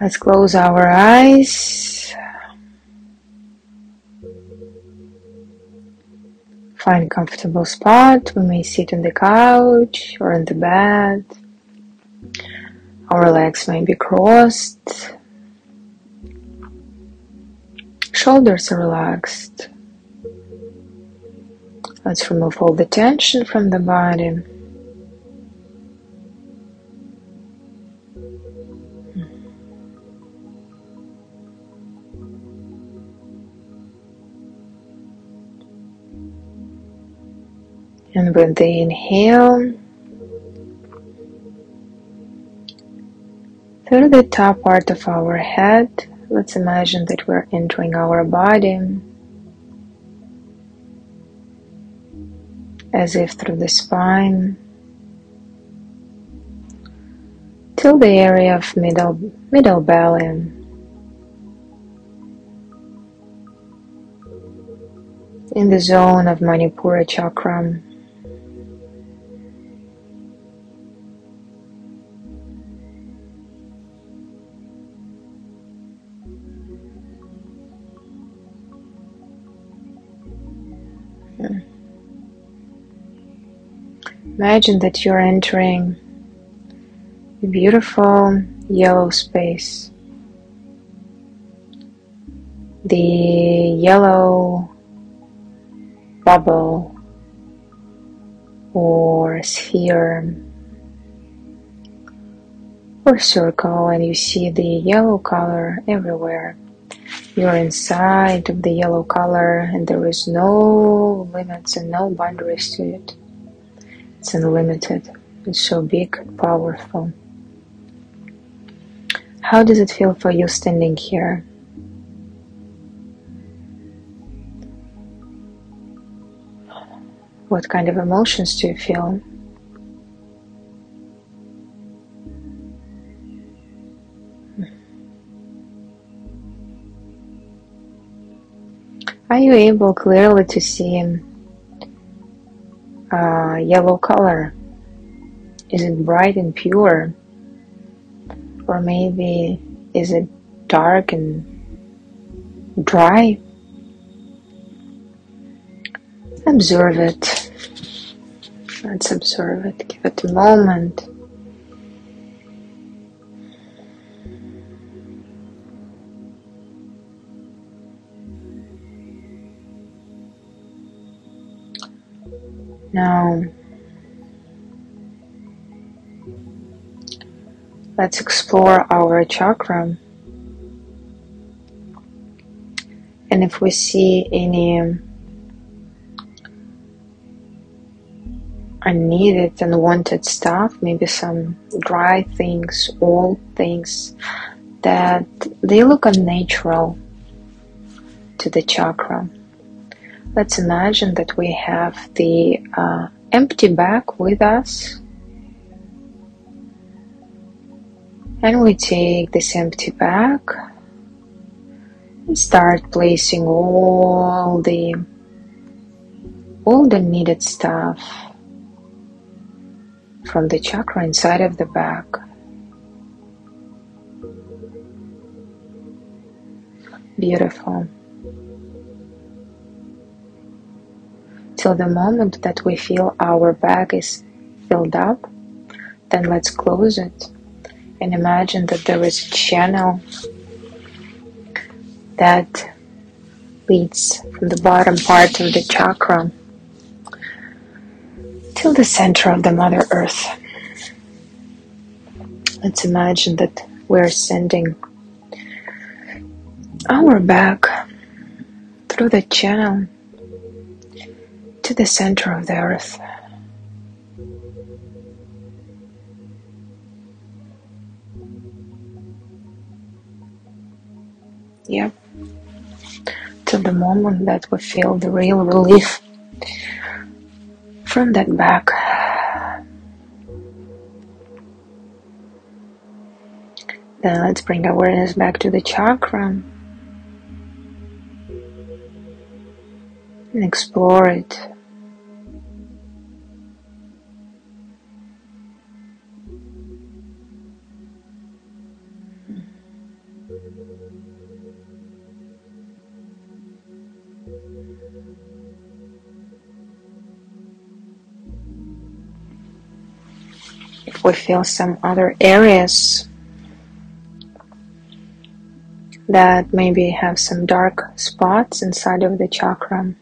Let's close our eyes. Find a comfortable spot. We may sit on the couch or in the bed. Our legs may be crossed. Shoulders are relaxed. Let's remove all the tension from the body. With the inhale, through the top part of our head, let's imagine that we're entering our body. As if through the spine. Till the area of middle middle belly. In the zone of Manipura chakra Imagine that you're entering a beautiful yellow space. The yellow bubble or sphere or circle and you see the yellow color everywhere. You're inside of the yellow color and there is no limits and no boundaries to it. It's unlimited. It's so big, powerful. How does it feel for you standing here? What kind of emotions do you feel? Are you able clearly to see uh, yellow color? Is it bright and pure? Or maybe is it dark and dry? Observe it. Let's observe it. Give it a moment. Now, let's explore our chakra. And if we see any unneeded and wanted stuff, maybe some dry things, old things that they look unnatural to the chakra. Let's imagine that we have the uh, empty bag with us. And we take this empty bag and start placing all the all the needed stuff from the chakra inside of the bag. Beautiful. Till the moment that we feel our bag is filled up, then let's close it and imagine that there is a channel that leads from the bottom part of the chakra till the center of the Mother Earth. Let's imagine that we're sending our bag through the channel to the center of the earth. Yep. Till the moment that we feel the real relief from that back. Then let's bring awareness back to the chakra and explore it. If we feel some other areas that maybe have some dark spots inside of the chakra,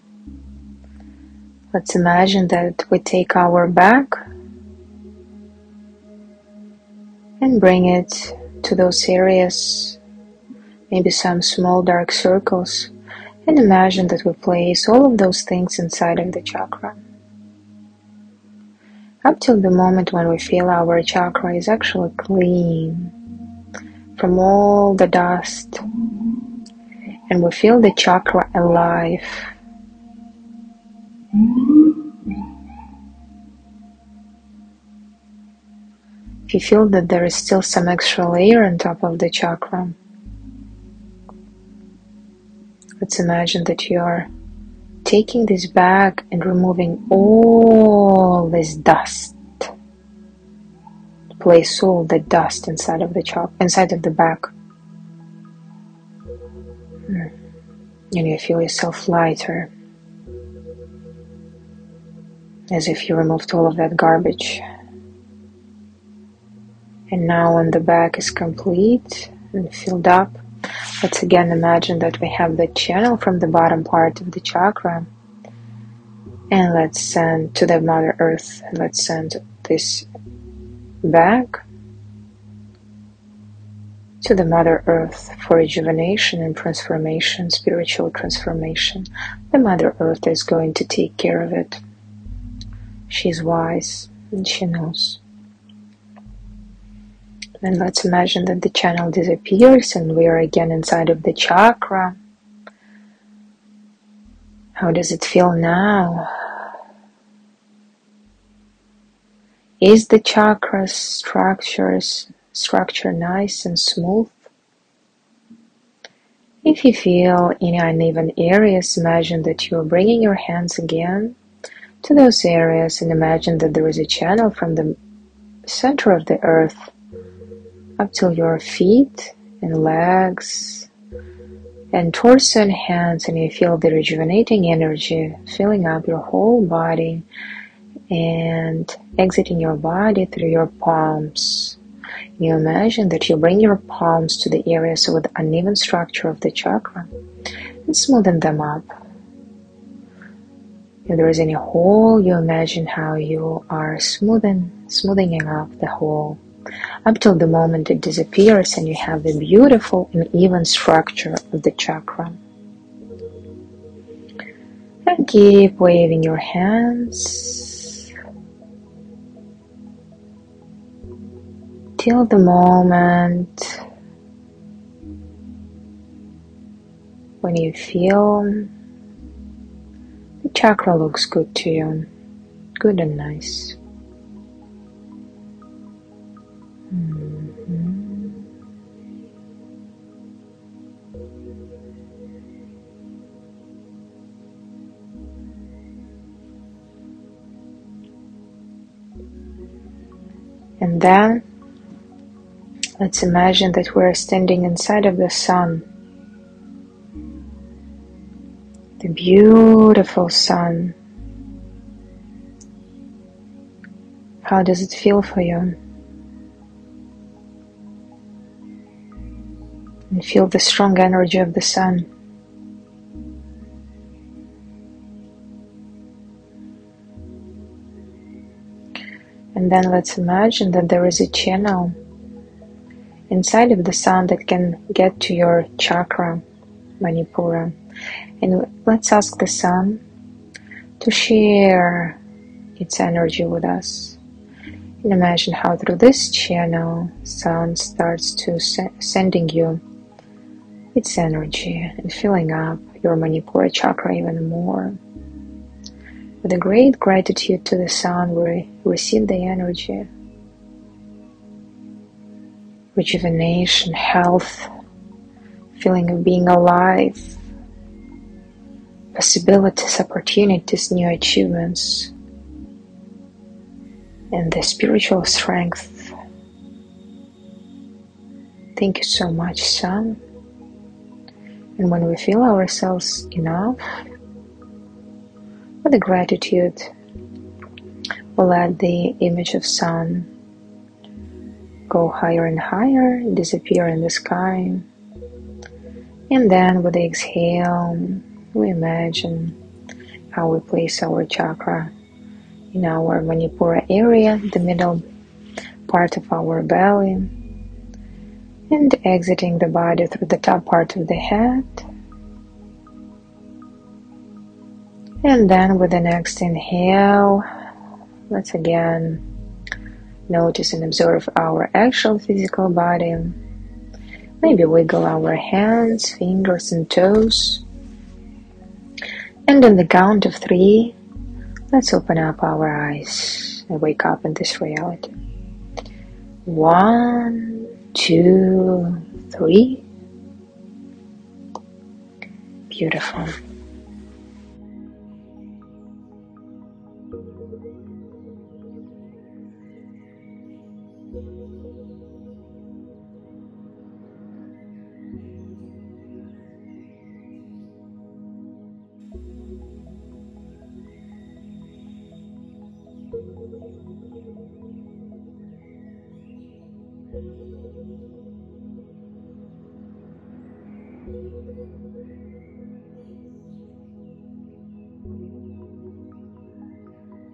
let's imagine that we take our back and bring it to those areas, maybe some small dark circles, and imagine that we place all of those things inside of the chakra. Up till the moment when we feel our chakra is actually clean from all the dust, and we feel the chakra alive. If you feel that there is still some extra layer on top of the chakra, let's imagine that you are taking this bag and removing all this dust. Place all the dust inside of the chakra, inside of the bag. Hmm. And you feel yourself lighter, as if you removed all of that garbage. And now when the bag is complete and filled up, let's again imagine that we have the channel from the bottom part of the chakra. And let's send to the Mother Earth, let's send this back to the Mother Earth for rejuvenation and transformation, spiritual transformation. The Mother Earth is going to take care of it. She's wise and she knows. And let's imagine that the channel disappears and we are again inside of the chakra. How does it feel now? Is the chakra structures structure nice and smooth? If you feel any uneven areas, imagine that you are bringing your hands again to those areas and imagine that there is a channel from the center of the earth up till your feet and legs and torso and hands and you feel the rejuvenating energy filling up your whole body and exiting your body through your palms. You imagine that you bring your palms to the areas with uneven structure of the chakra and smoothen them up. If there is any hole, you imagine how you are smoothing, smoothing up the hole up till the moment it disappears and you have the beautiful and even structure of the chakra. And keep waving your hands till the moment when you feel the chakra looks good to you, good and nice. And then let's imagine that we're standing inside of the sun. The beautiful sun. How does it feel for you? And feel the strong energy of the sun. And then let's imagine that there is a channel inside of the sun that can get to your chakra, Manipura. And let's ask the sun to share its energy with us. And imagine how through this channel, sun starts to se- sending you its energy and filling up your Manipura chakra even more. With a great gratitude to the sun, we receive the energy, rejuvenation, health, feeling of being alive, possibilities, opportunities, new achievements, and the spiritual strength Thank you so much, Sun. And when we feel ourselves enough, with the gratitude, we'll let the image of Sun go higher and higher, disappear in the sky. And then with the exhale, we imagine how we place our chakra in our Manipura area, the middle part of our belly, and exiting the body through the top part of the head. And then with the next inhale, let's again notice and observe our actual physical body. Maybe wiggle our hands, fingers, and toes. And on the count of three, let's open up our eyes and wake up in this reality. One, two, three. Beautiful. Thank you.